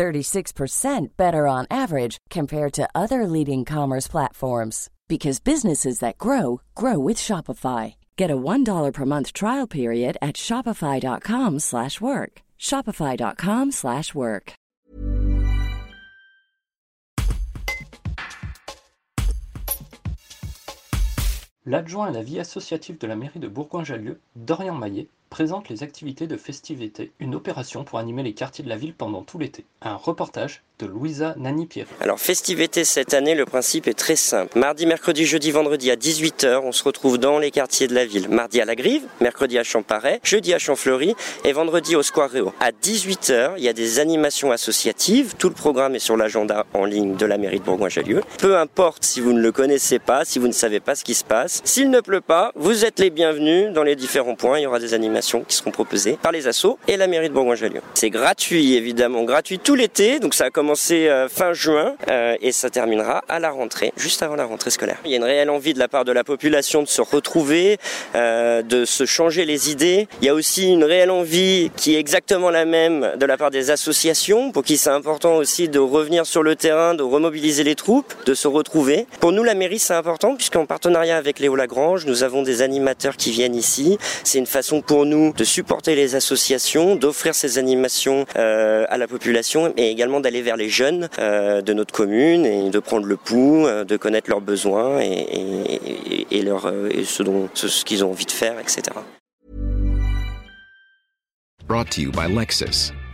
36% better on average compared to other leading commerce platforms because businesses that grow grow with Shopify. Get a $1 per month trial period at shopify.com/work. shopify.com/work. L'adjoint à la vie associative de la mairie de Bourgoin-Jallieu, Dorian Maillet, présente les activités de festivité, une opération pour animer les quartiers de la ville pendant tout l'été. Un reportage de Louisa Nani-Pierre. Alors, festivité cette année, le principe est très simple. Mardi, mercredi, jeudi, vendredi à 18h, on se retrouve dans les quartiers de la ville. Mardi à la Grive, mercredi à Champaret, jeudi à Champfleury et vendredi au Square Réau. À 18h, il y a des animations associatives. Tout le programme est sur l'agenda en ligne de la mairie de Bourgoin-Jallieu. Peu importe si vous ne le connaissez pas, si vous ne savez pas ce qui se passe. S'il ne pleut pas, vous êtes les bienvenus dans les différents points. Il y aura des animations qui seront proposées par les assos et la mairie de Bourgoin-Jallieu. C'est gratuit, évidemment, gratuit tout l'été. Donc ça a commencé euh, fin juin euh, et ça terminera à la rentrée, juste avant la rentrée scolaire. Il y a une réelle envie de la part de la population de se retrouver, euh, de se changer les idées. Il y a aussi une réelle envie qui est exactement la même de la part des associations, pour qui c'est important aussi de revenir sur le terrain, de remobiliser les troupes, de se retrouver. Pour nous, la mairie, c'est important puisqu'en partenariat avec Léo Lagrange, nous avons des animateurs qui viennent ici. C'est une façon pour nous de supporter les associations, d'offrir ces animations à la population et également d'aller vers les jeunes euh, de notre commune et de prendre le pouls, euh, de connaître leurs besoins et, leur, euh, ce, dont, ce, qu'ils ont envie de faire, etc. Brought to you by.